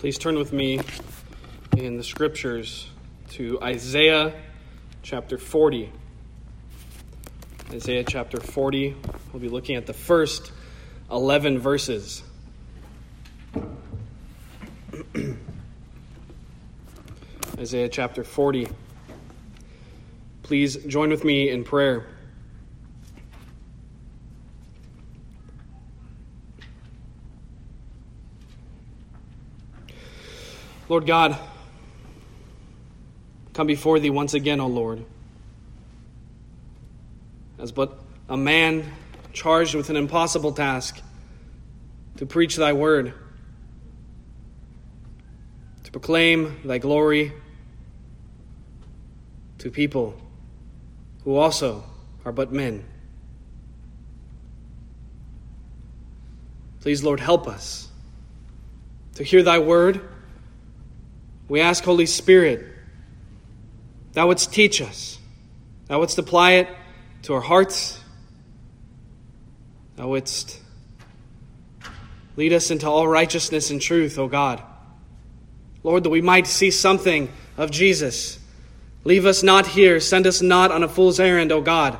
Please turn with me in the scriptures to Isaiah chapter 40. Isaiah chapter 40. We'll be looking at the first 11 verses. Isaiah chapter 40. Please join with me in prayer. Lord God, come before thee once again, O Lord, as but a man charged with an impossible task to preach thy word, to proclaim thy glory to people who also are but men. Please, Lord, help us to hear thy word we ask, Holy Spirit, thou wouldst teach us, thou wouldst apply it to our hearts, thou wouldst lead us into all righteousness and truth, O God. Lord, that we might see something of Jesus. Leave us not here, send us not on a fool's errand, O God.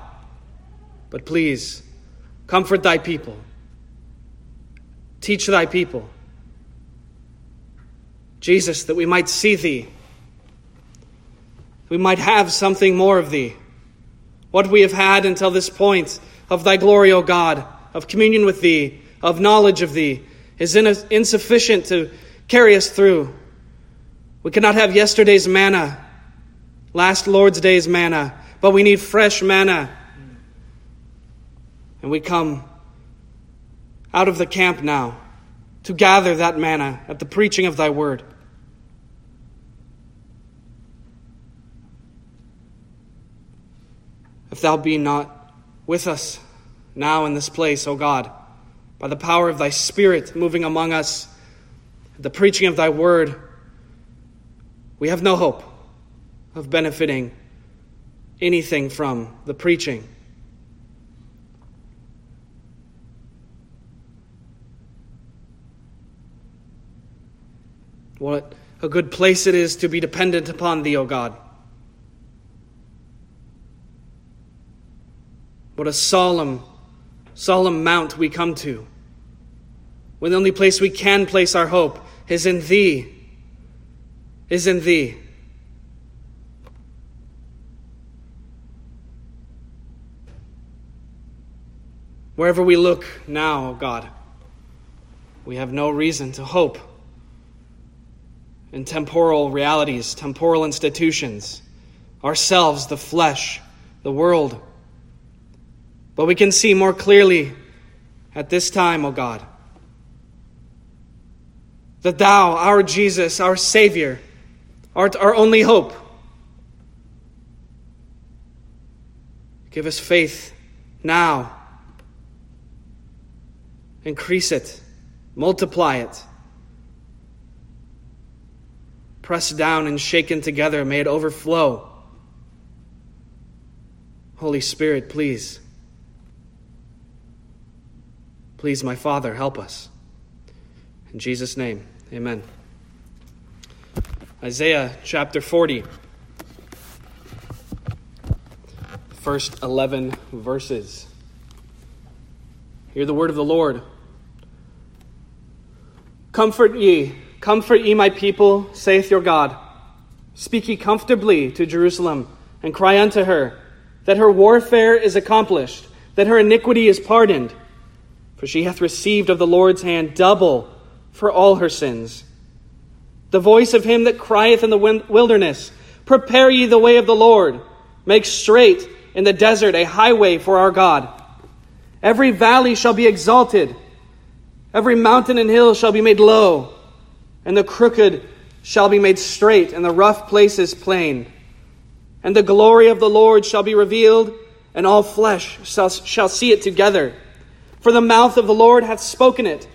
But please, comfort thy people, teach thy people. Jesus, that we might see thee. We might have something more of thee. What we have had until this point of thy glory, O God, of communion with thee, of knowledge of thee, is insufficient to carry us through. We cannot have yesterday's manna, last Lord's day's manna, but we need fresh manna. And we come out of the camp now to gather that manna at the preaching of thy word. If thou be not with us now in this place, O God, by the power of thy Spirit moving among us, at the preaching of thy word, we have no hope of benefiting anything from the preaching. What a good place it is to be dependent upon thee, O God. What a solemn, solemn mount we come to. When the only place we can place our hope is in Thee, is in Thee. Wherever we look now, O God, we have no reason to hope in temporal realities, temporal institutions, ourselves, the flesh, the world. But we can see more clearly at this time, O oh God, that Thou, our Jesus, our Savior, art our only hope. Give us faith now. Increase it, multiply it. Pressed down and shaken together, may it overflow. Holy Spirit, please. Please, my Father, help us. In Jesus' name, amen. Isaiah chapter 40, first 11 verses. Hear the word of the Lord. Comfort ye, comfort ye, my people, saith your God. Speak ye comfortably to Jerusalem, and cry unto her that her warfare is accomplished, that her iniquity is pardoned for she hath received of the Lord's hand double for all her sins. The voice of him that crieth in the wilderness, Prepare ye the way of the Lord, make straight in the desert a highway for our God. Every valley shall be exalted, every mountain and hill shall be made low, and the crooked shall be made straight, and the rough places plain. And the glory of the Lord shall be revealed, and all flesh shall, see it together for the mouth of the Lord hath spoken it.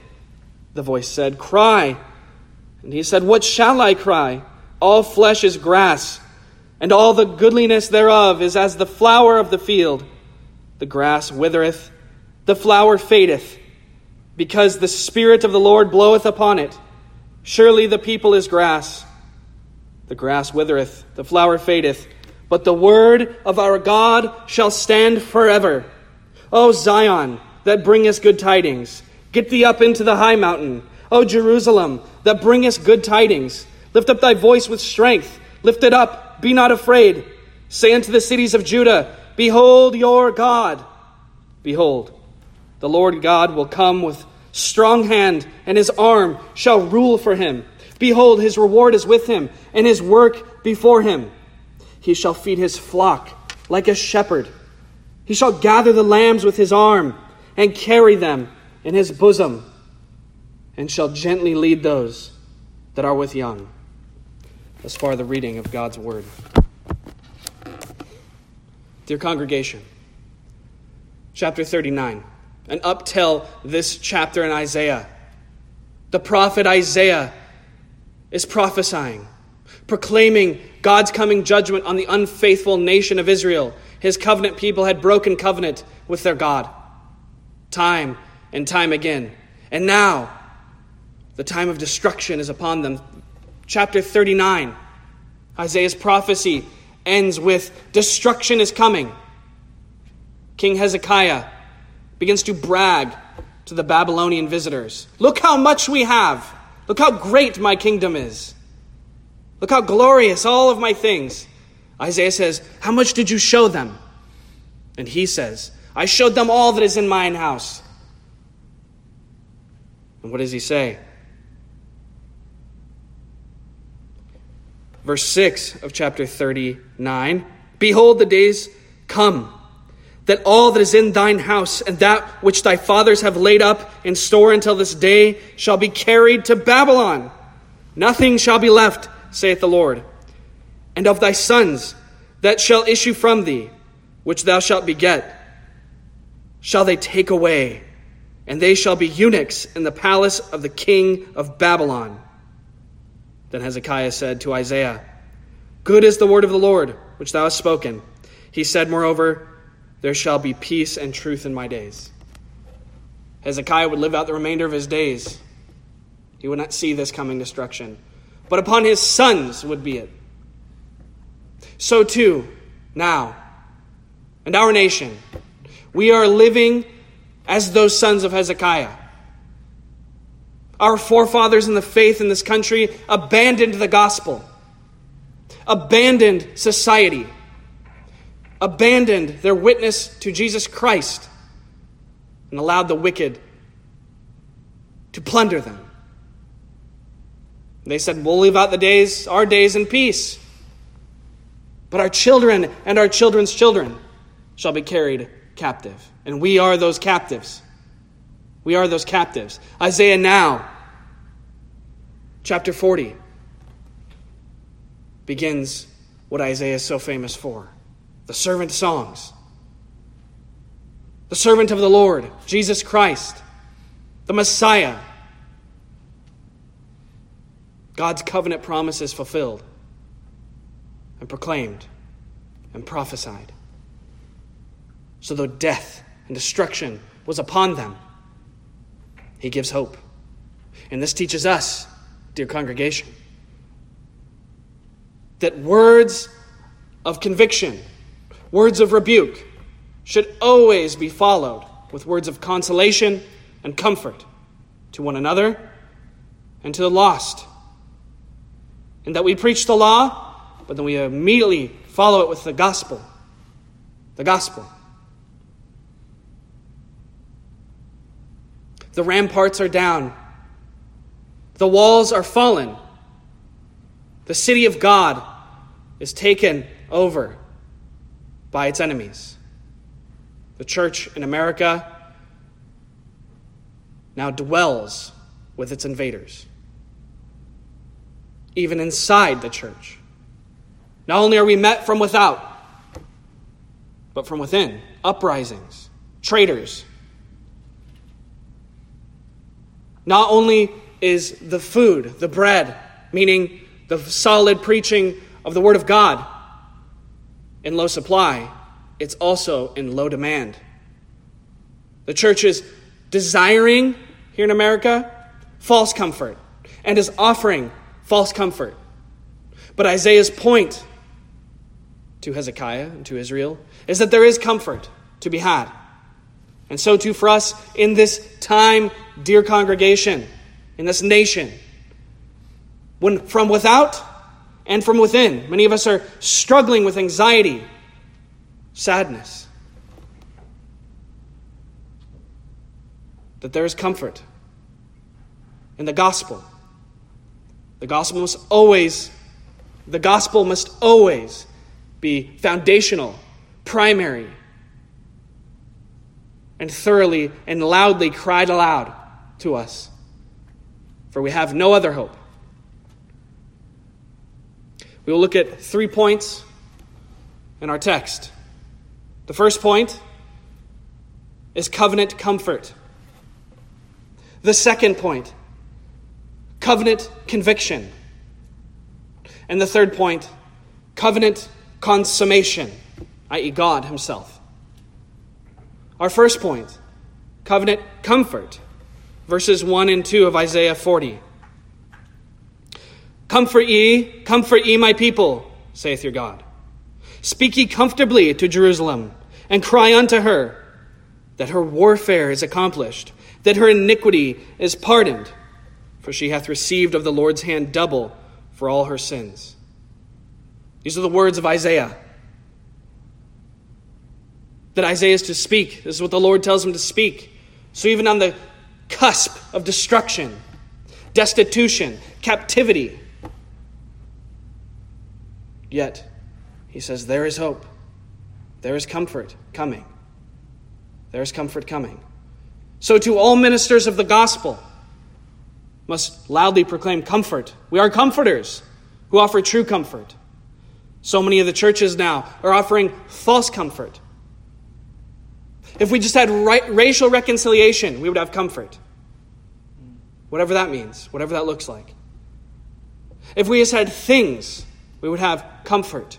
The voice said, Cry. And he said, What shall I cry? All flesh is grass, and all the goodliness thereof is as the flower of the field. The grass withereth, the flower fadeth, because the Spirit of the Lord bloweth upon it. Surely the people is grass. The grass withereth, the flower fadeth, but the word of our God shall stand forever. O Zion, that bringest good tidings, get thee up into the high mountain. O Jerusalem, that bringest good tidings, lift up thy voice with strength. Lift it up, be not afraid. Say unto the cities of Judah, Behold your God. Behold, the Lord God will come with strong hand, and his arm shall rule for him. Behold, his reward is with him, and his work before him. He shall feed his flock like a shepherd. He shall gather the lambs with his arm, and carry them in his bosom, and shall gently lead those that are with young. As far the reading of God's word. Dear congregation, chapter 39, and up till this chapter in Isaiah, the prophet Isaiah is prophesying, proclaiming God's coming judgment on the unfaithful nation of Israel. His covenant people had broken covenant with their God, time and time again. And now, the time of destruction is upon them. Chapter 39, Isaiah's prophecy ends with destruction is coming. King Hezekiah begins to brag to the Babylonian visitors Look how much we have. Look how great my kingdom is. Look how glorious all of my things. Isaiah says, How much did you show them? And he says, I showed them all that is in mine house. And what does he say? Verse 6 of chapter 39 Behold, the days come that all that is in thine house and that which thy fathers have laid up in store until this day shall be carried to Babylon. Nothing shall be left, saith the Lord. And of thy sons that shall issue from thee, which thou shalt beget, shall they take away, and they shall be eunuchs in the palace of the king of Babylon. Then Hezekiah said to Isaiah, Good is the word of the Lord, which thou hast spoken. He said, moreover, There shall be peace and truth in my days. Hezekiah would live out the remainder of his days. He would not see this coming destruction, but upon his sons would be it. So too, now, and our nation, we are living as those sons of Hezekiah. Our forefathers in the faith in this country abandoned the gospel, abandoned society, abandoned their witness to Jesus Christ, and allowed the wicked to plunder them. They said, We'll live out the days, our days in peace. But our children and our children's children shall be carried captive. And we are those captives. We are those captives. Isaiah now, chapter 40, begins what Isaiah is so famous for the servant songs. The servant of the Lord, Jesus Christ, the Messiah. God's covenant promises fulfilled and proclaimed and prophesied. So, though death and destruction was upon them, he gives hope. And this teaches us, dear congregation, that words of conviction, words of rebuke, should always be followed with words of consolation and comfort to one another and to the lost. And that we preach the law, but then we immediately follow it with the gospel. The gospel. The ramparts are down. The walls are fallen. The city of God is taken over by its enemies. The church in America now dwells with its invaders, even inside the church. Not only are we met from without, but from within uprisings, traitors, Not only is the food, the bread, meaning the solid preaching of the Word of God, in low supply, it's also in low demand. The church is desiring, here in America, false comfort, and is offering false comfort. But Isaiah's point to Hezekiah and to Israel is that there is comfort to be had. And so too for us in this time, dear congregation, in this nation. When from without and from within, many of us are struggling with anxiety, sadness. That there is comfort in the gospel. The gospel must always, the gospel must always be foundational, primary, and thoroughly and loudly cried aloud to us. For we have no other hope. We will look at three points in our text. The first point is covenant comfort. The second point, covenant conviction. And the third point, covenant consummation, i.e., God Himself. Our first point, covenant comfort, verses 1 and 2 of Isaiah 40. Comfort ye, comfort ye, my people, saith your God. Speak ye comfortably to Jerusalem, and cry unto her that her warfare is accomplished, that her iniquity is pardoned, for she hath received of the Lord's hand double for all her sins. These are the words of Isaiah. That Isaiah is to speak. This is what the Lord tells him to speak. So, even on the cusp of destruction, destitution, captivity, Yet, he says, there is hope. There is comfort coming. There is comfort coming. So, to all ministers of the gospel, must loudly proclaim comfort. We are comforters who offer true comfort. So many of the churches now are offering false comfort. If we just had right, racial reconciliation, we would have comfort. Whatever that means, whatever that looks like. If we just had things we would have comfort.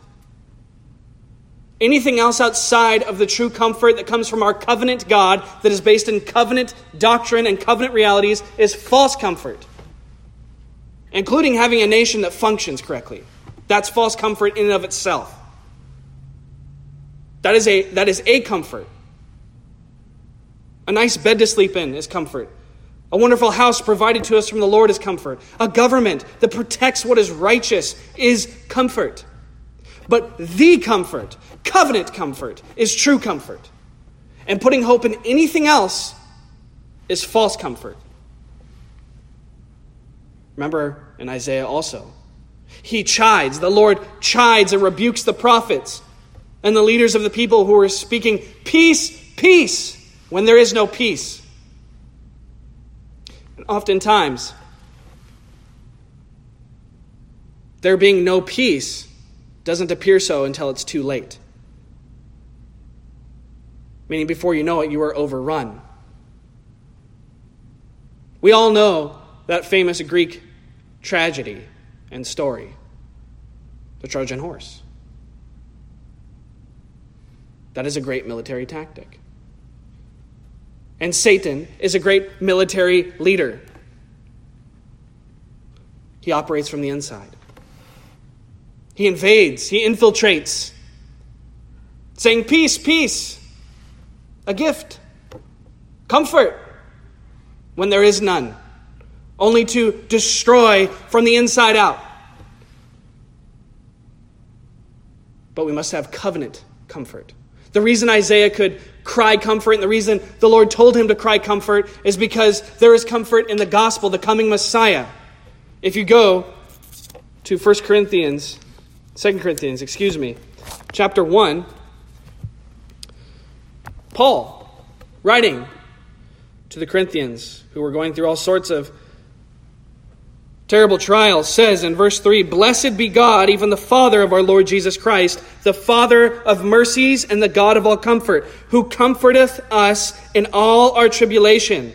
Anything else outside of the true comfort that comes from our covenant God, that is based in covenant doctrine and covenant realities, is false comfort, including having a nation that functions correctly. That's false comfort in and of itself. That is a, that is a comfort. A nice bed to sleep in is comfort. A wonderful house provided to us from the Lord is comfort. A government that protects what is righteous is comfort. But the comfort, covenant comfort, is true comfort. And putting hope in anything else is false comfort. Remember in Isaiah also. He chides, the Lord chides and rebukes the prophets and the leaders of the people who are speaking peace, peace, when there is no peace. Oftentimes, there being no peace doesn't appear so until it's too late. Meaning, before you know it, you are overrun. We all know that famous Greek tragedy and story the Trojan horse. That is a great military tactic. And Satan is a great military leader. He operates from the inside. He invades, he infiltrates, saying, Peace, peace, a gift, comfort, when there is none, only to destroy from the inside out. But we must have covenant comfort. The reason Isaiah could cry comfort and the reason the Lord told him to cry comfort is because there is comfort in the gospel, the coming Messiah. If you go to 1 Corinthians, 2 Corinthians, excuse me, chapter 1, Paul, writing to the Corinthians who were going through all sorts of terrible trial says in verse 3 Blessed be God, even the Father of our Lord Jesus Christ, the Father of mercies and the God of all comfort, who comforteth us in all our tribulation,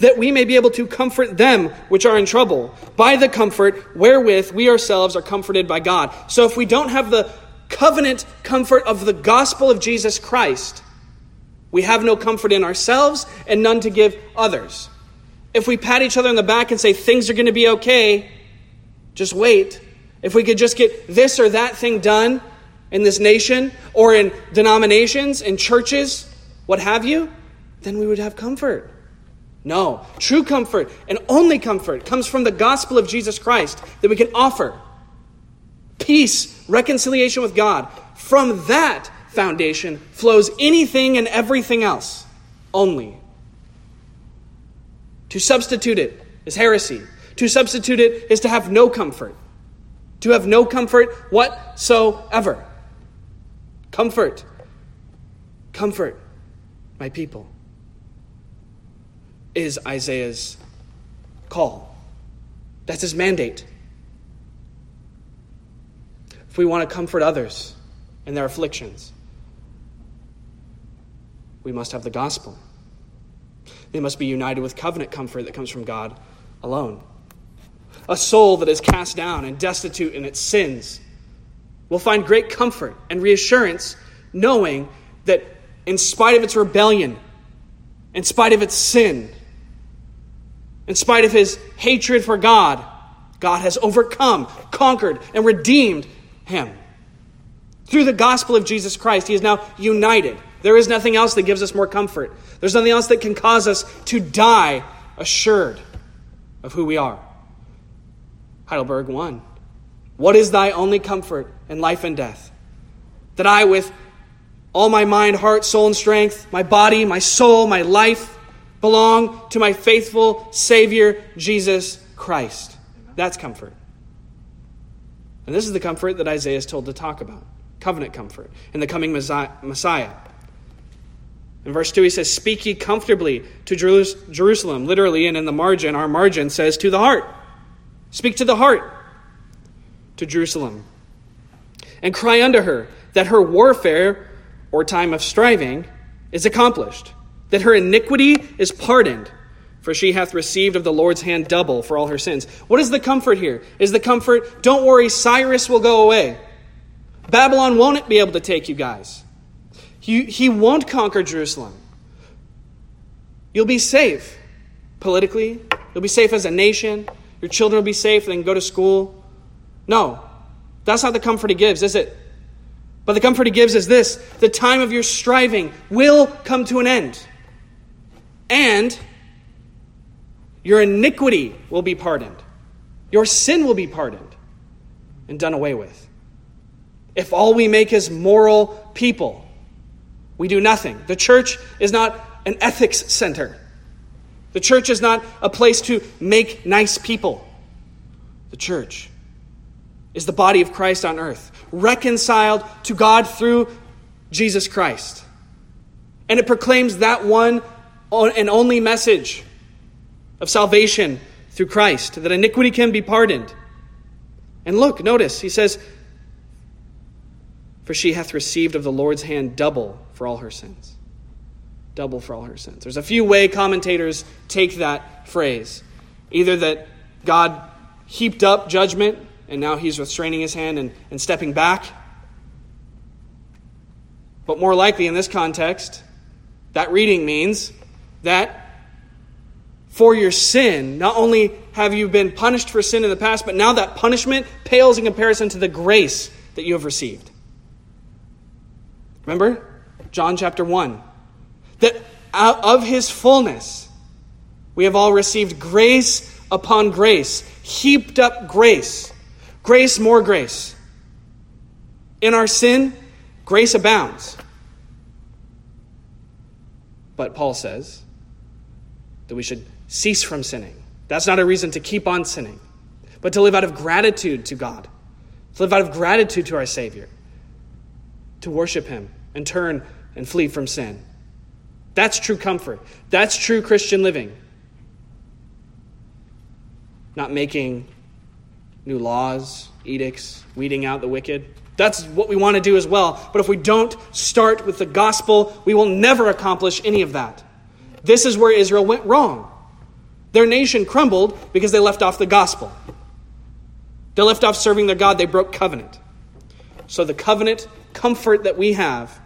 that we may be able to comfort them which are in trouble, by the comfort wherewith we ourselves are comforted by God. So if we don't have the covenant comfort of the gospel of Jesus Christ, we have no comfort in ourselves and none to give others. If we pat each other on the back and say things are going to be okay, just wait. If we could just get this or that thing done in this nation or in denominations, in churches, what have you, then we would have comfort. No, true comfort and only comfort comes from the gospel of Jesus Christ that we can offer. Peace, reconciliation with God. From that foundation flows anything and everything else only. To substitute it is heresy. To substitute it is to have no comfort. To have no comfort whatsoever. Comfort. Comfort, my people is Isaiah's call. That's his mandate. If we want to comfort others in their afflictions, we must have the gospel. They must be united with covenant comfort that comes from God alone. A soul that is cast down and destitute in its sins will find great comfort and reassurance knowing that in spite of its rebellion, in spite of its sin, in spite of his hatred for God, God has overcome, conquered, and redeemed him. Through the gospel of Jesus Christ, he is now united. There is nothing else that gives us more comfort. There's nothing else that can cause us to die assured of who we are. Heidelberg 1. What is thy only comfort in life and death? That I, with all my mind, heart, soul, and strength, my body, my soul, my life, belong to my faithful Savior, Jesus Christ. That's comfort. And this is the comfort that Isaiah is told to talk about covenant comfort in the coming Messiah. In verse 2, he says, Speak ye comfortably to Jerusalem. Literally, and in the margin, our margin says, To the heart. Speak to the heart, to Jerusalem. And cry unto her that her warfare, or time of striving, is accomplished that her iniquity is pardoned, for she hath received of the Lord's hand double for all her sins. What is the comfort here? Is the comfort, don't worry, Cyrus will go away. Babylon won't be able to take you guys. He, he won't conquer Jerusalem. You'll be safe politically, you'll be safe as a nation, your children will be safe, they can go to school. No, that's not the comfort he gives, is it? But the comfort he gives is this the time of your striving will come to an end and your iniquity will be pardoned. Your sin will be pardoned and done away with. If all we make is moral people, we do nothing. The church is not an ethics center. The church is not a place to make nice people. The church is the body of Christ on earth, reconciled to God through Jesus Christ. And it proclaims that one and only message of salvation through Christ, that iniquity can be pardoned. And look, notice, he says, For she hath received of the Lord's hand double for all her sins. Double for all her sins. There's a few way commentators take that phrase. Either that God heaped up judgment and now he's restraining his hand and, and stepping back. But more likely in this context, that reading means that for your sin, not only have you been punished for sin in the past, but now that punishment pales in comparison to the grace that you have received. Remember? John chapter 1. That of his fullness, we have all received grace upon grace, heaped up grace, grace more grace. In our sin, grace abounds. But Paul says, that we should cease from sinning. That's not a reason to keep on sinning, but to live out of gratitude to God, to live out of gratitude to our Savior, to worship Him and turn and flee from sin. That's true comfort. That's true Christian living. Not making new laws, edicts, weeding out the wicked. That's what we want to do as well. But if we don't start with the gospel, we will never accomplish any of that. This is where Israel went wrong. Their nation crumbled because they left off the gospel. They left off serving their God, they broke covenant. So the covenant comfort that we have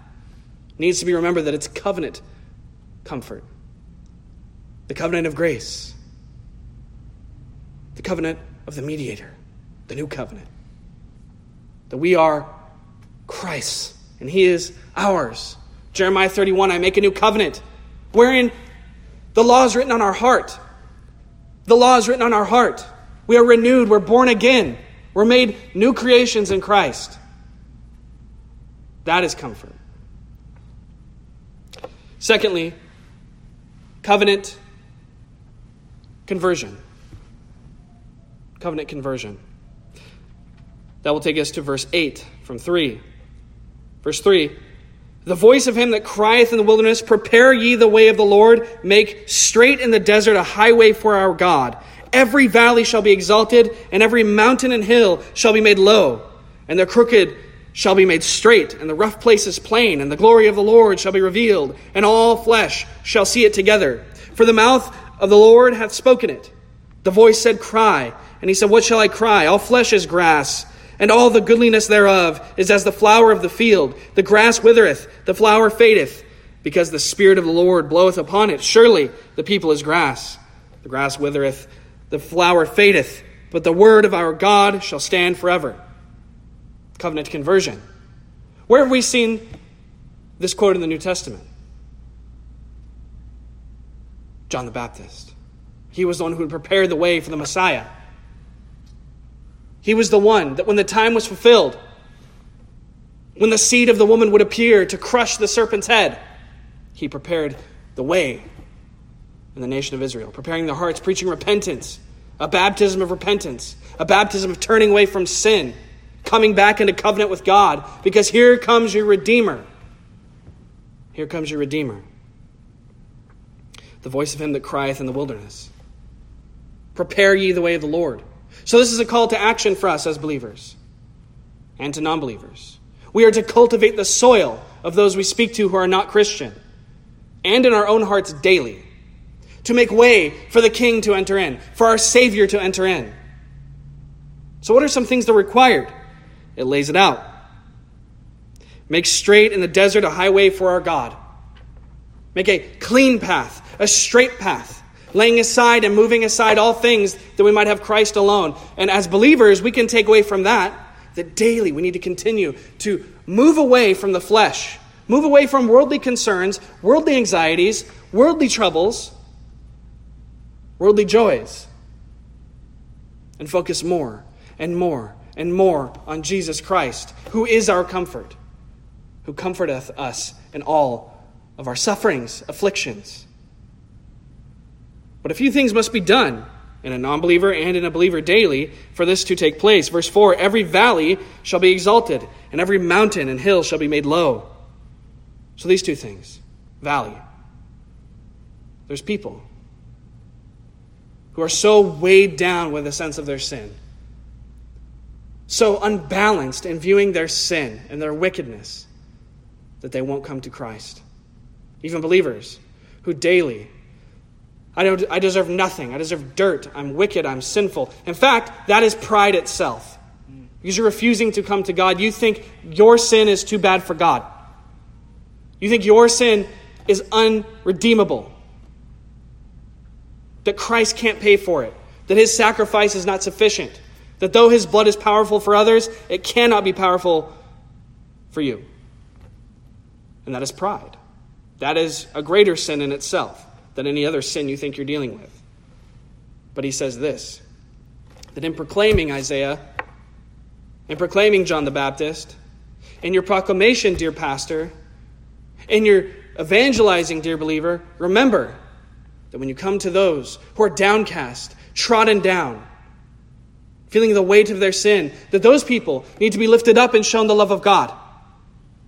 needs to be remembered that it's covenant comfort. The covenant of grace. The covenant of the mediator, the new covenant. That we are Christ's and he is ours. Jeremiah 31 I make a new covenant wherein the law is written on our heart. The law is written on our heart. We are renewed, we're born again, we're made new creations in Christ. That is comfort. Secondly, covenant conversion. Covenant conversion. That will take us to verse 8 from 3. Verse 3 The voice of him that crieth in the wilderness, Prepare ye the way of the Lord, make straight in the desert a highway for our God. Every valley shall be exalted, and every mountain and hill shall be made low, and the crooked shall be made straight, and the rough places plain, and the glory of the Lord shall be revealed, and all flesh shall see it together. For the mouth of the Lord hath spoken it. The voice said, Cry. And he said, What shall I cry? All flesh is grass, and all the goodliness thereof is as the flower of the field. The grass withereth, the flower fadeth, because the Spirit of the Lord bloweth upon it. Surely the people is grass. The grass withereth, the flower fadeth, but the word of our God shall stand forever. Covenant conversion. Where have we seen this quote in the New Testament? John the Baptist. He was the one who would prepare the way for the Messiah. He was the one that when the time was fulfilled, when the seed of the woman would appear to crush the serpent's head, he prepared the way in the nation of Israel, preparing their hearts, preaching repentance, a baptism of repentance, a baptism of turning away from sin, coming back into covenant with God, because here comes your Redeemer. Here comes your Redeemer. The voice of him that crieth in the wilderness. Prepare ye the way of the Lord. So, this is a call to action for us as believers and to non believers. We are to cultivate the soil of those we speak to who are not Christian and in our own hearts daily to make way for the King to enter in, for our Savior to enter in. So, what are some things that are required? It lays it out. Make straight in the desert a highway for our God. Make a clean path, a straight path, laying aside and moving aside all things that we might have Christ alone. And as believers, we can take away from that that daily we need to continue to move away from the flesh, move away from worldly concerns, worldly anxieties, worldly troubles, worldly joys, and focus more and more and more on Jesus Christ, who is our comfort, who comforteth us in all of our sufferings, afflictions. But a few things must be done in a non believer and in a believer daily for this to take place. Verse 4 Every valley shall be exalted, and every mountain and hill shall be made low. So these two things valley. There's people who are so weighed down with a sense of their sin so unbalanced in viewing their sin and their wickedness that they won't come to Christ. Even believers who daily, I, don't, I deserve nothing. I deserve dirt. I'm wicked. I'm sinful. In fact, that is pride itself. Because you're refusing to come to God. You think your sin is too bad for God. You think your sin is unredeemable. That Christ can't pay for it. That his sacrifice is not sufficient. That though his blood is powerful for others, it cannot be powerful for you. And that is pride. That is a greater sin in itself than any other sin you think you're dealing with. But he says this that in proclaiming Isaiah, in proclaiming John the Baptist, in your proclamation, dear pastor, in your evangelizing, dear believer, remember that when you come to those who are downcast, trodden down, feeling the weight of their sin, that those people need to be lifted up and shown the love of God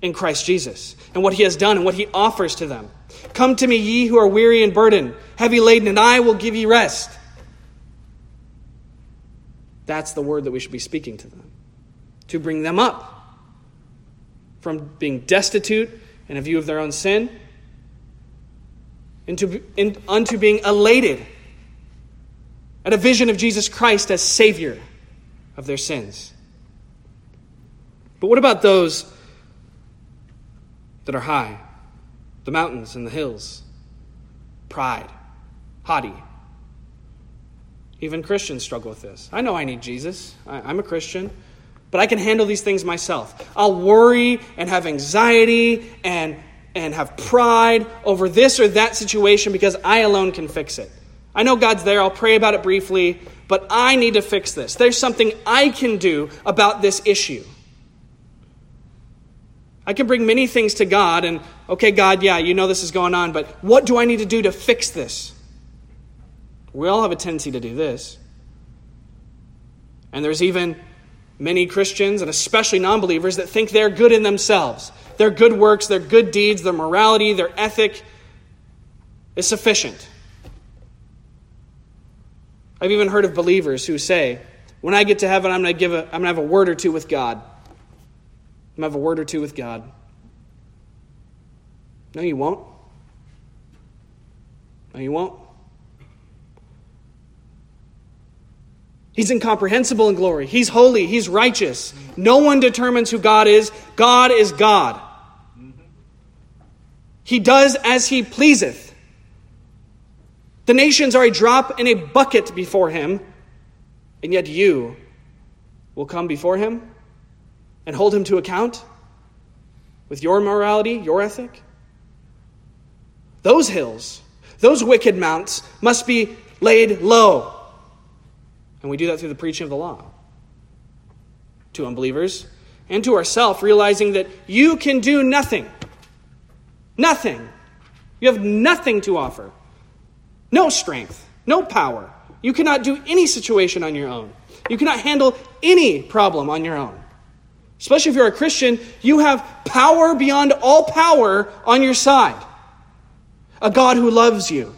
in Christ Jesus and what he has done and what he offers to them. Come to me, ye who are weary and burdened, heavy laden, and I will give you rest. That's the word that we should be speaking to them, to bring them up from being destitute in a view of their own sin into, in, unto being elated at a vision of Jesus Christ as Savior of their sins. But what about those that are high? The mountains and the hills. Pride, haughty. Even Christians struggle with this. I know I need Jesus. I, am a Christian, but I can handle these things myself. I'll worry and have anxiety and, and have pride over this or that situation because I alone can fix it. I know God's there. I'll pray about it briefly, but I need to fix this. There's something I can do about this issue. I can bring many things to God and, okay, God, yeah, you know this is going on, but what do I need to do to fix this? We all have a tendency to do this. And there's even many Christians, and especially non believers, that think they're good in themselves. Their good works, their good deeds, their morality, their ethic is sufficient. I've even heard of believers who say, when I get to heaven, I'm going to give a, I'm going to have a word or two with God. I'm going to have a word or two with God. No, you won't. No, you won't. He's incomprehensible in glory. He's holy. He's righteous. No one determines who God is. God is God. He does as he pleaseth. The nations are a drop in a bucket before him, and yet you will come before him and hold him to account with your morality, your ethic. Those hills, those wicked mounts must be laid low. And we do that through the preaching of the law to unbelievers and to ourselves, realizing that you can do nothing. Nothing. You have nothing to offer. No strength, no power. You cannot do any situation on your own. You cannot handle any problem on your own. Especially if you're a Christian, you have power beyond all power on your side. A God who loves you,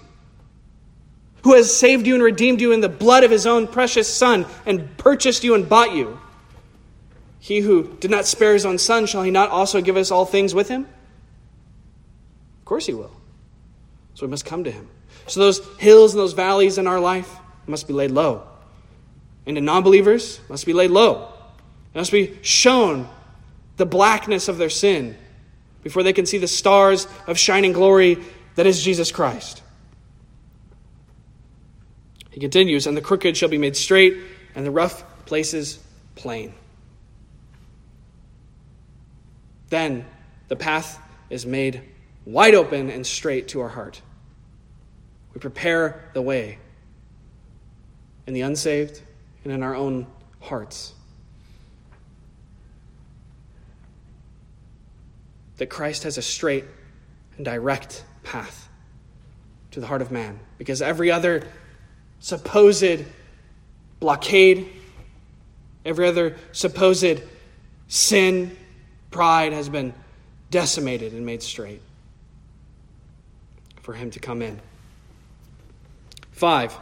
who has saved you and redeemed you in the blood of his own precious Son and purchased you and bought you. He who did not spare his own Son, shall he not also give us all things with him? Of course he will. So we must come to him. So those hills and those valleys in our life must be laid low. And the non believers must be laid low. It must be shown the blackness of their sin before they can see the stars of shining glory that is Jesus Christ. He continues, and the crooked shall be made straight, and the rough places plain. Then the path is made wide open and straight to our heart. We prepare the way in the unsaved and in our own hearts. That Christ has a straight and direct path to the heart of man. Because every other supposed blockade, every other supposed sin, pride has been decimated and made straight for him to come in. Five,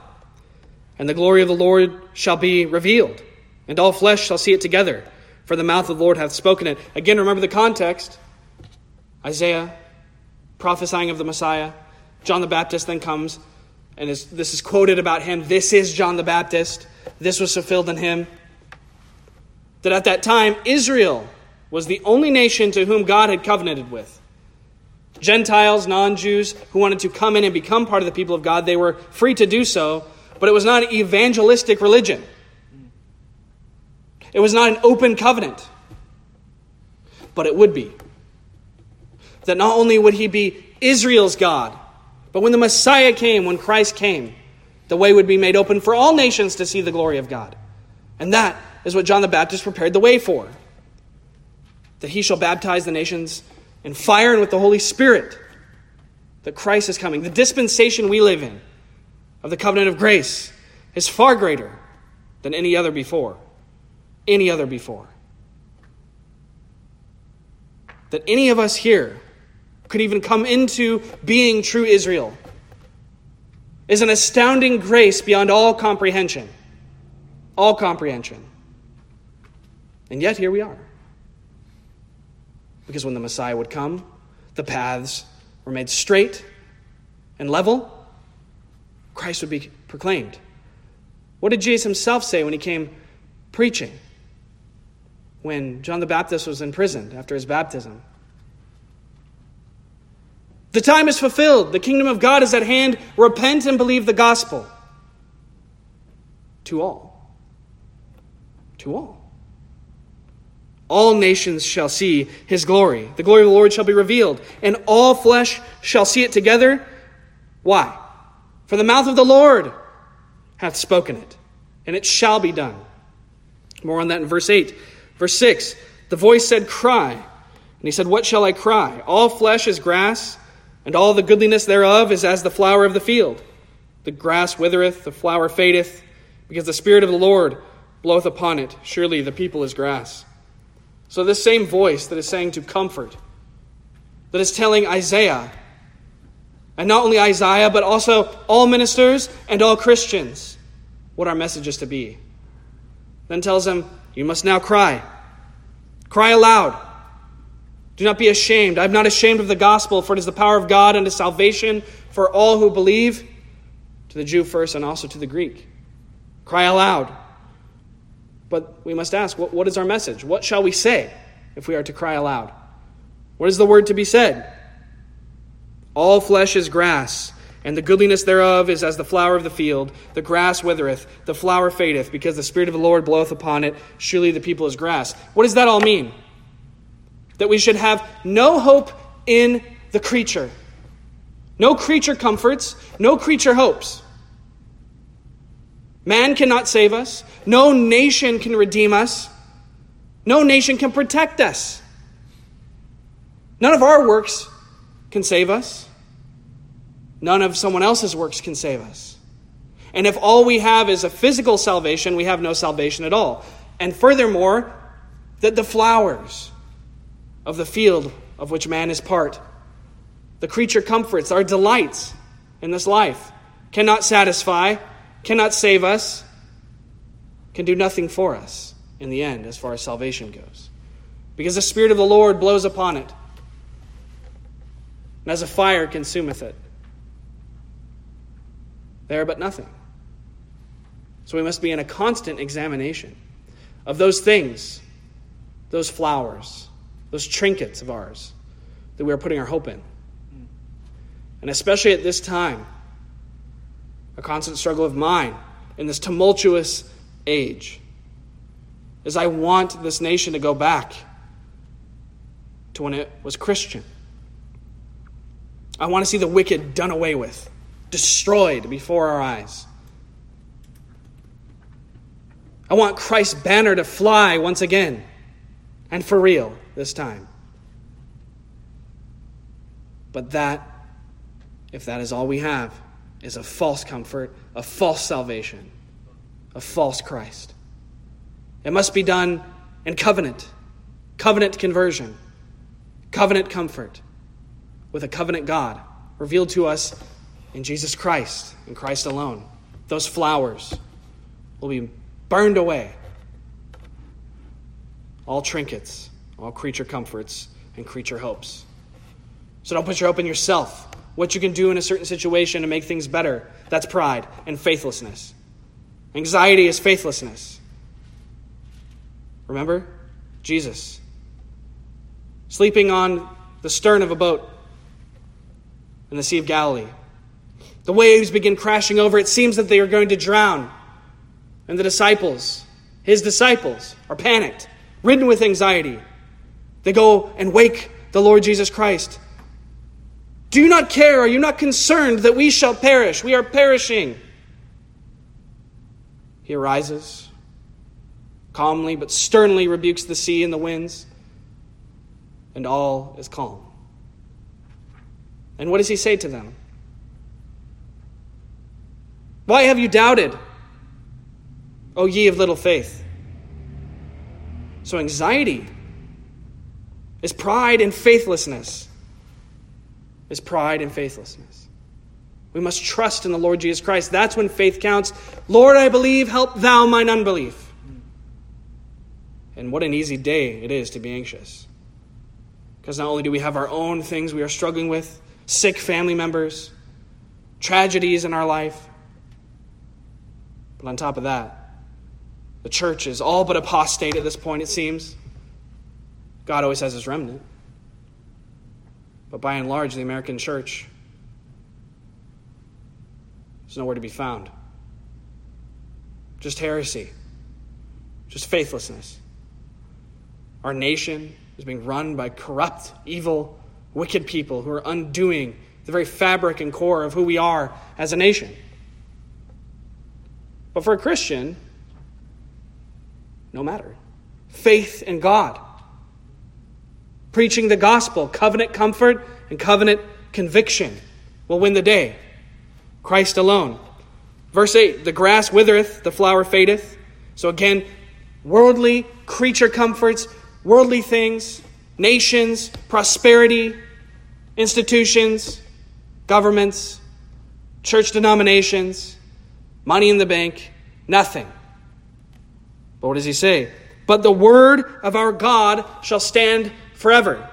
and the glory of the Lord shall be revealed, and all flesh shall see it together, for the mouth of the Lord hath spoken it. Again, remember the context Isaiah prophesying of the Messiah. John the Baptist then comes and is, this is quoted about him. This is John the Baptist. This was fulfilled in him. That at that time, Israel was the only nation to whom God had covenanted with. Gentiles, non Jews who wanted to come in and become part of the people of God, they were free to do so, but it was not an evangelistic religion. It was not an open covenant. But it would be. That not only would he be Israel's God, but when the Messiah came, when Christ came, the way would be made open for all nations to see the glory of God. And that is what John the Baptist prepared the way for. That he shall baptize the nations in fire and with the Holy Spirit. That Christ is coming. The dispensation we live in of the covenant of grace is far greater than any other before. Any other before. That any of us here could even come into being true Israel is an astounding grace beyond all comprehension. All comprehension. And yet, here we are. Because when the Messiah would come, the paths were made straight and level, Christ would be proclaimed. What did Jesus himself say when he came preaching? When John the Baptist was imprisoned after his baptism? The time is fulfilled. The kingdom of God is at hand. Repent and believe the gospel. to all. To all. All nations shall see his glory. The glory of the Lord shall be revealed, and all flesh shall see it together. Why? For the mouth of the Lord hath spoken it, and it shall be done. More on that in verse 8. Verse 6 The voice said, Cry. And he said, What shall I cry? All flesh is grass, and all the goodliness thereof is as the flower of the field. The grass withereth, the flower fadeth, because the Spirit of the Lord bloweth upon it. Surely the people is grass. So, this same voice that is saying to comfort, that is telling Isaiah, and not only Isaiah, but also all ministers and all Christians, what our message is to be. Then tells him, You must now cry. Cry aloud. Do not be ashamed. I am not ashamed of the gospel, for it is the power of God unto salvation for all who believe, to the Jew first and also to the Greek. Cry aloud. But we must ask, what, what is our message? What shall we say if we are to cry aloud? What is the word to be said? All flesh is grass, and the goodliness thereof is as the flower of the field. The grass withereth, the flower fadeth, because the Spirit of the Lord bloweth upon it. Surely the people is grass. What does that all mean? That we should have no hope in the creature. No creature comforts, no creature hopes. Man cannot save us. No nation can redeem us. No nation can protect us. None of our works can save us. None of someone else's works can save us. And if all we have is a physical salvation, we have no salvation at all. And furthermore, that the flowers of the field of which man is part, the creature comforts, our delights in this life, cannot satisfy cannot save us, can do nothing for us in the end as far as salvation goes. Because the Spirit of the Lord blows upon it, and as a fire consumeth it. There but nothing. So we must be in a constant examination of those things, those flowers, those trinkets of ours that we are putting our hope in. And especially at this time, a constant struggle of mine in this tumultuous age is I want this nation to go back to when it was Christian. I want to see the wicked done away with, destroyed before our eyes. I want Christ's banner to fly once again, and for real this time. But that, if that is all we have, is a false comfort, a false salvation, a false Christ. It must be done in covenant, covenant conversion, covenant comfort with a covenant God revealed to us in Jesus Christ, in Christ alone. Those flowers will be burned away. All trinkets, all creature comforts, and creature hopes. So don't put your hope in yourself what you can do in a certain situation to make things better. That's pride and faithlessness. Anxiety is faithlessness. Remember? Jesus. Sleeping on the stern of a boat in the Sea of Galilee. The waves begin crashing over. It seems that they are going to drown. And the disciples, his disciples, are panicked, ridden with anxiety. They go and wake the Lord Jesus Christ. Do you not care? Are you not concerned that we shall perish? We are perishing. He arises, calmly but sternly rebukes the sea and the winds, and all is calm. And what does he say to them? Why have you doubted, O ye of little faith? So, anxiety is pride and faithlessness is pride and faithlessness. We must trust in the Lord Jesus Christ. That's when faith counts. Lord, I believe, help thou mine unbelief. And what an easy day it is to be anxious. Because not only do we have our own things we are struggling with, sick family members, tragedies in our life, but on top of that, the church is all but apostate at this point, it seems. God always has his remnant. But by and large, the American church is nowhere to be found. just heresy, just faithlessness. Our nation is being run by corrupt, evil, wicked people who are undoing the very fabric and core of who we are as a nation. But for a Christian, no matter. Faith in God. Preaching the gospel, covenant comfort and covenant conviction will win the day. Christ alone. Verse 8 The grass withereth, the flower fadeth. So again, worldly creature comforts, worldly things, nations, prosperity, institutions, governments, church denominations, money in the bank, nothing. But what does he say? But the word of our God shall stand forever.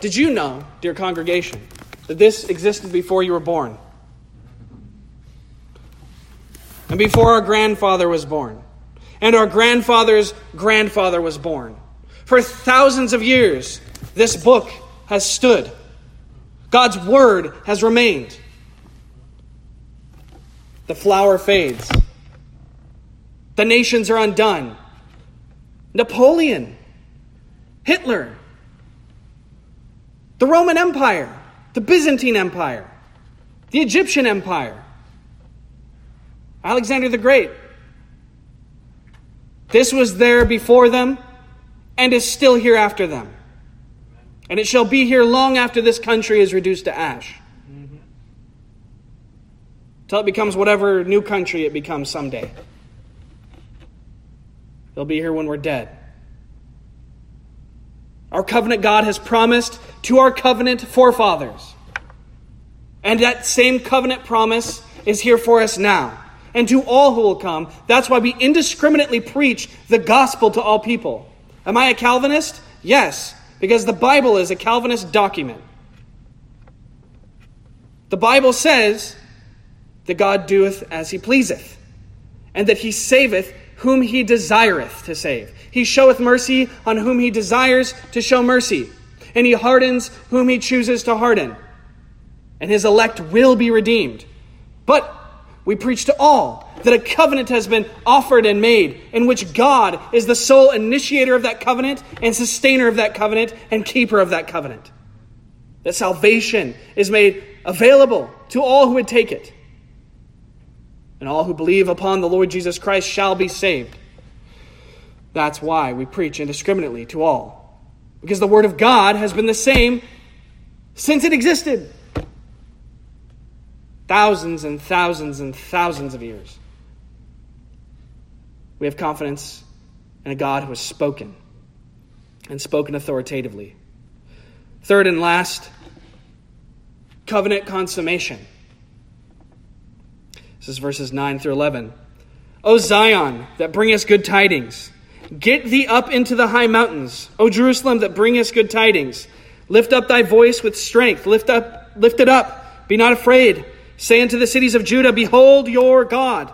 Did you know, dear congregation, that this existed before you were born? And before our grandfather was born, and our grandfather's grandfather was born. For thousands of years, this book has stood. God's word has remained. The flower fades. The nations are undone. Napoleon, Hitler, the Roman Empire, the Byzantine Empire, the Egyptian Empire, Alexander the Great. This was there before them and is still here after them. And it shall be here long after this country is reduced to ash. Till it becomes whatever new country it becomes someday. They'll be here when we're dead. Our covenant God has promised to our covenant forefathers. And that same covenant promise is here for us now and to all who will come. That's why we indiscriminately preach the gospel to all people. Am I a Calvinist? Yes, because the Bible is a Calvinist document. The Bible says that God doeth as he pleaseth, and that he saveth whom he desireth to save. He showeth mercy on whom he desires to show mercy, and he hardens whom he chooses to harden. And his elect will be redeemed. But we preach to all that a covenant has been offered and made, in which God is the sole initiator of that covenant and sustainer of that covenant and keeper of that covenant. That salvation is made available to all who would take it. And all who believe upon the Lord Jesus Christ shall be saved. That's why we preach indiscriminately to all. Because the Word of God has been the same since it existed thousands and thousands and thousands of years. We have confidence in a God who has spoken and spoken authoritatively. Third and last, covenant consummation. This is verses 9 through 11. O Zion, that bringest good tidings, get thee up into the high mountains. O Jerusalem, that bringest good tidings, lift up thy voice with strength. Lift up, lift it up. Be not afraid. Say unto the cities of Judah, Behold your God.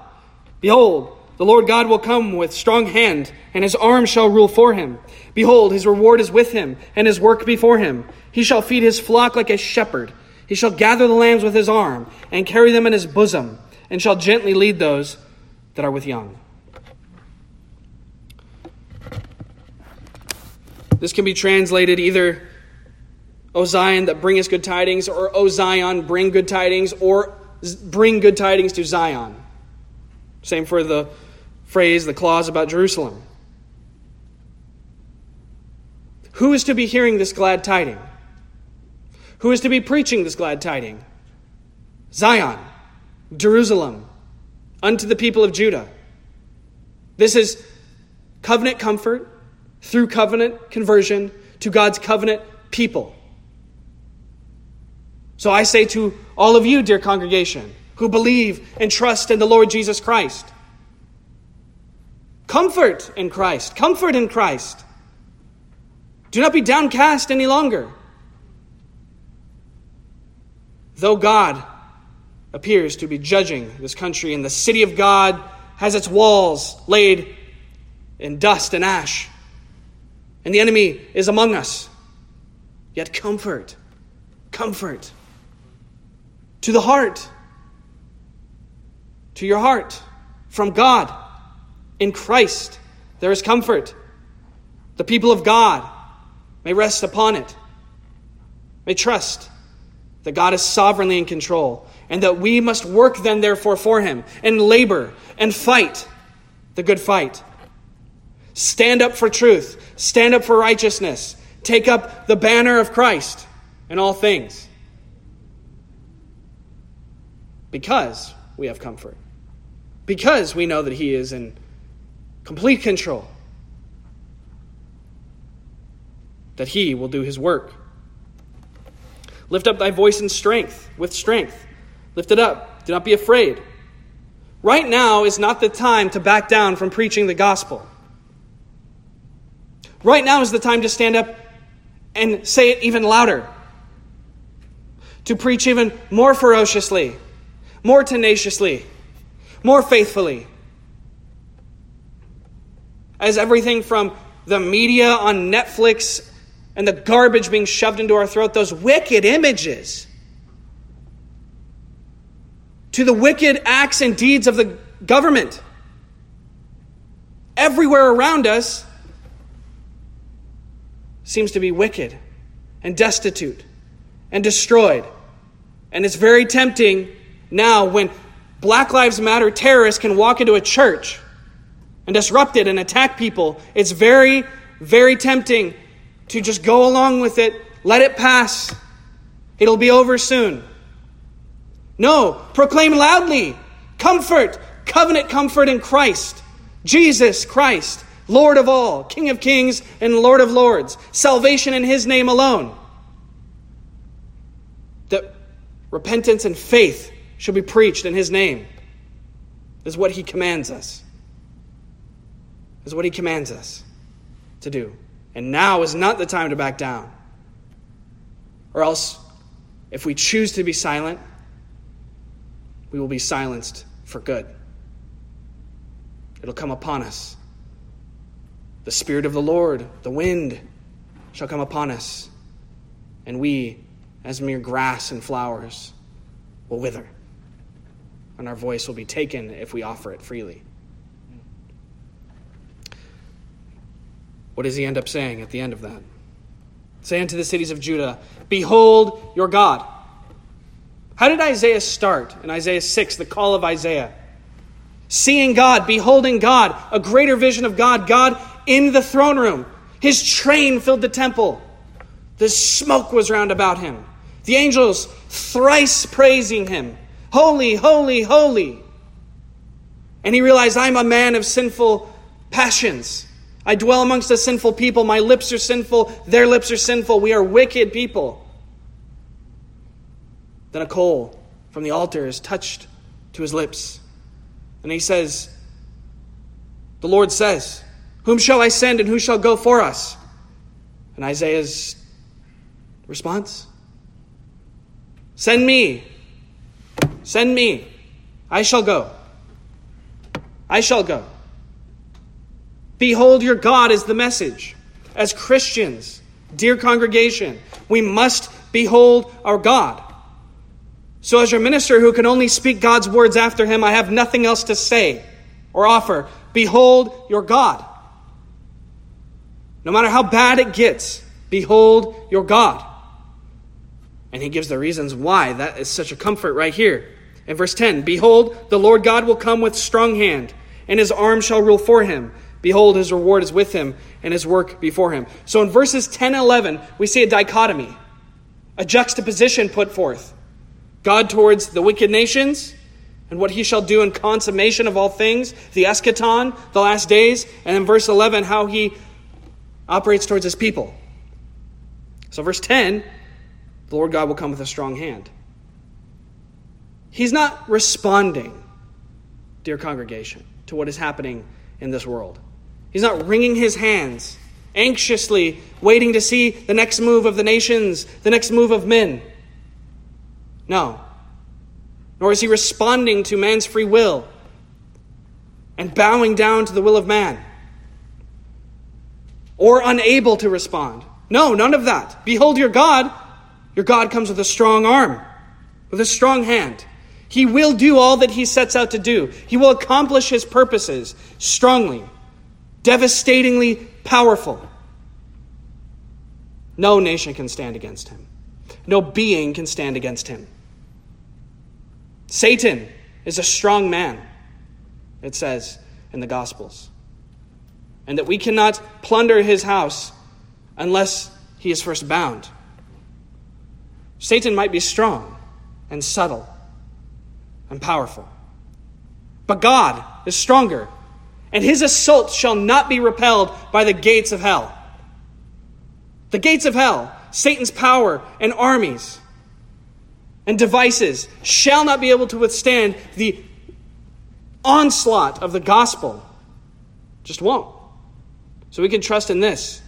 Behold, the Lord God will come with strong hand, and his arm shall rule for him. Behold, his reward is with him, and his work before him. He shall feed his flock like a shepherd. He shall gather the lambs with his arm, and carry them in his bosom, and shall gently lead those that are with young. This can be translated either O Zion, that bringest good tidings, or O Zion, bring good tidings, or bring good tidings to Zion. Same for the phrase, the clause about Jerusalem. Who is to be hearing this glad tiding? Who is to be preaching this glad tiding? Zion, Jerusalem, unto the people of Judah. This is covenant comfort through covenant conversion to God's covenant people. So I say to all of you, dear congregation, who believe and trust in the Lord Jesus Christ, comfort in Christ, comfort in Christ. Do not be downcast any longer. Though God appears to be judging this country, and the city of God has its walls laid in dust and ash, and the enemy is among us, yet comfort, comfort to the heart, to your heart, from God. In Christ, there is comfort. The people of God may rest upon it, may trust that God is sovereignly in control, and that we must work then, therefore, for Him, and labor and fight the good fight. Stand up for truth, stand up for righteousness, take up the banner of Christ in all things. Because we have comfort. Because we know that He is in complete control. That He will do His work. Lift up thy voice in strength, with strength. Lift it up. Do not be afraid. Right now is not the time to back down from preaching the gospel. Right now is the time to stand up and say it even louder, to preach even more ferociously, more tenaciously, more faithfully. As everything from the media on Netflix and the garbage being shoved into our throat, those wicked images, to the wicked acts and deeds of the government. Everywhere around us seems to be wicked and destitute and destroyed. And it's very tempting now when Black Lives Matter terrorists can walk into a church and disrupt it and attack people. It's very, very tempting to just go along with it, let it pass. It'll be over soon. No, proclaim loudly comfort, covenant comfort in Christ, Jesus Christ, Lord of all, King of kings and Lord of lords, salvation in His name alone. That repentance and faith should be preached in His name, is what He commands us. Is what He commands us to do. And now is not the time to back down. Or else, if we choose to be silent, we will be silenced for good. It'll come upon us. The Spirit of the Lord, the wind, shall come upon us, and we, as mere grass and flowers, will wither, and our voice will be taken if we offer it freely. What does he end up saying at the end of that? Say unto the cities of Judah, Behold your God. How did Isaiah start in Isaiah 6, the call of Isaiah? Seeing God, beholding God, a greater vision of God, God in the throne room. His train filled the temple. The smoke was round about him. The angels thrice praising him Holy, holy, holy. And he realized, I'm a man of sinful passions. I dwell amongst a sinful people. My lips are sinful. Their lips are sinful. We are wicked people. Then a coal from the altar is touched to his lips. And he says, The Lord says, Whom shall I send and who shall go for us? And Isaiah's response Send me. Send me. I shall go. I shall go. Behold, your God is the message. As Christians, dear congregation, we must behold our God. So, as your minister who can only speak God's words after him, I have nothing else to say or offer. Behold your God. No matter how bad it gets, behold your God. And he gives the reasons why. That is such a comfort right here. In verse 10 Behold, the Lord God will come with strong hand, and his arm shall rule for him. Behold, his reward is with him, and his work before him. So in verses 10 and 11, we see a dichotomy, a juxtaposition put forth. God towards the wicked nations, and what he shall do in consummation of all things, the eschaton, the last days, and in verse 11, how he operates towards his people. So, verse 10, the Lord God will come with a strong hand. He's not responding, dear congregation, to what is happening in this world. He's not wringing his hands, anxiously waiting to see the next move of the nations, the next move of men. No. Nor is he responding to man's free will and bowing down to the will of man or unable to respond. No, none of that. Behold your God. Your God comes with a strong arm, with a strong hand. He will do all that he sets out to do. He will accomplish his purposes strongly, devastatingly powerful. No nation can stand against him. No being can stand against him. Satan is a strong man, it says in the Gospels. And that we cannot plunder his house unless he is first bound. Satan might be strong and subtle and powerful, but God is stronger, and his assault shall not be repelled by the gates of hell. The gates of hell, Satan's power and armies and devices, shall not be able to withstand the onslaught of the gospel. Just won't. So we can trust in this.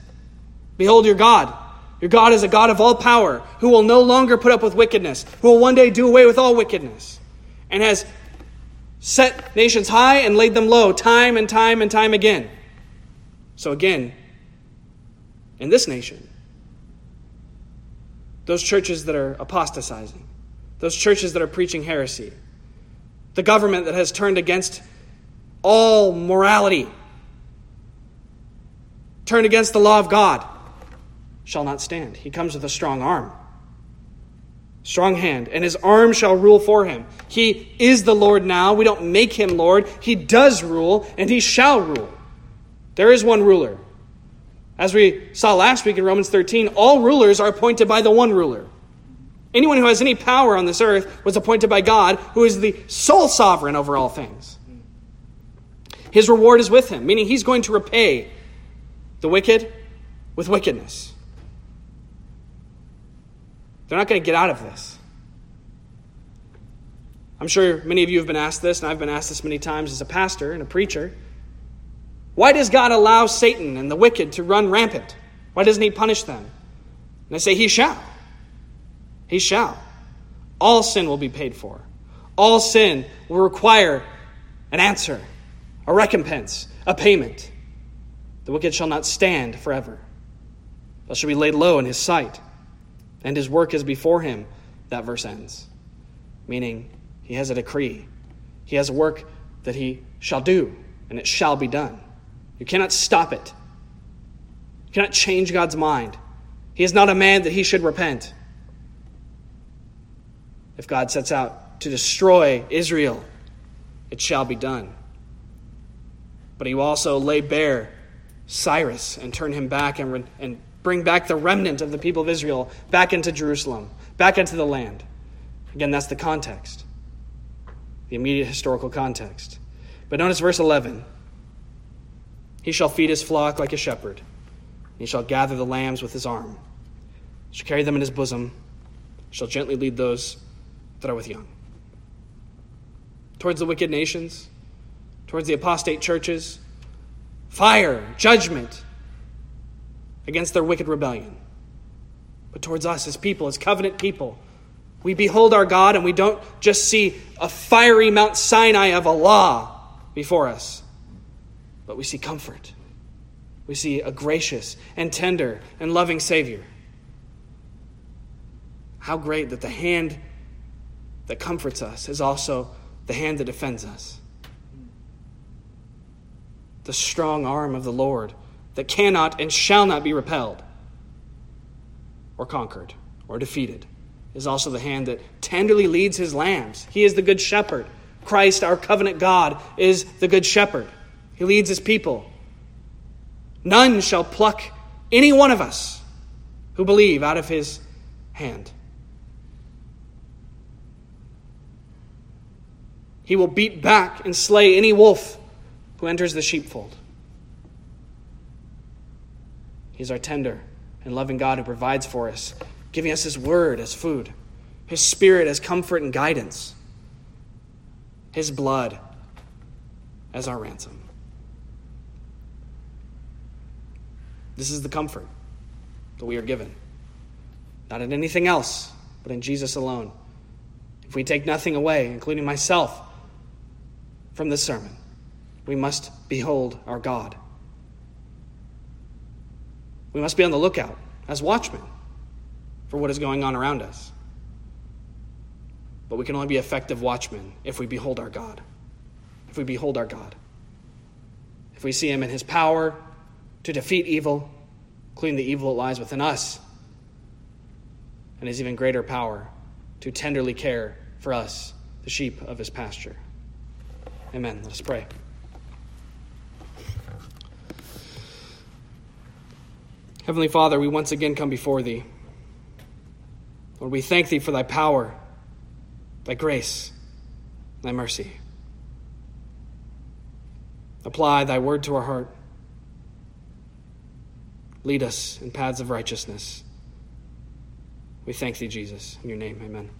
Behold your God. Your God is a God of all power, who will no longer put up with wickedness, who will one day do away with all wickedness, and has set nations high and laid them low time and time and time again. So, again, in this nation, those churches that are apostatizing, those churches that are preaching heresy, the government that has turned against all morality, turned against the law of God, shall not stand. He comes with a strong arm, strong hand, and his arm shall rule for him. He is the Lord now. We don't make him Lord. He does rule, and he shall rule. There is one ruler. As we saw last week in Romans 13, all rulers are appointed by the one ruler. Anyone who has any power on this earth was appointed by God, who is the sole sovereign over all things. His reward is with him, meaning he's going to repay the wicked with wickedness. They're not going to get out of this. I'm sure many of you have been asked this, and I've been asked this many times as a pastor and a preacher. Why does God allow Satan and the wicked to run rampant? Why doesn't he punish them? And I say, He shall. He shall. All sin will be paid for. All sin will require an answer, a recompense, a payment. The wicked shall not stand forever, but shall be laid low in his sight, and his work is before him. That verse ends. Meaning, he has a decree. He has a work that he shall do, and it shall be done. You cannot stop it. You cannot change God's mind. He is not a man that he should repent. If God sets out to destroy Israel, it shall be done. But he will also lay bare Cyrus and turn him back and, and bring back the remnant of the people of Israel back into Jerusalem, back into the land. Again, that's the context, the immediate historical context. But notice verse 11 He shall feed his flock like a shepherd, he shall gather the lambs with his arm, he shall carry them in his bosom, shall gently lead those that are with young. Towards the wicked nations, towards the apostate churches, fire, judgment against their wicked rebellion. But towards us as people, as covenant people, we behold our God and we don't just see a fiery Mount Sinai of Allah before us, but we see comfort. We see a gracious and tender and loving Savior. How great that the hand that comforts us is also the hand that defends us the strong arm of the Lord that cannot and shall not be repelled or conquered or defeated is also the hand that tenderly leads his lambs. He is the good shepherd. Christ, our covenant God, is the good shepherd. He leads his people. None shall pluck any one of us who believe out of his hand. He will beat back and slay any wolf who enters the sheepfold. He's our tender and loving God who provides for us, giving us His word as food, His spirit as comfort and guidance, His blood as our ransom. This is the comfort that we are given. Not in anything else, but in Jesus alone. If we take nothing away, including myself, from this sermon, we must behold our God. We must be on the lookout as watchmen for what is going on around us. But we can only be effective watchmen if we behold our God. If we behold our God. If we see him in his power to defeat evil, including the evil that lies within us, and his even greater power to tenderly care for us, the sheep of his pasture. Amen. Let us pray. Heavenly Father, we once again come before Thee. Lord, we thank Thee for Thy power, Thy grace, Thy mercy. Apply Thy word to our heart. Lead us in paths of righteousness. We thank Thee, Jesus. In your name, amen.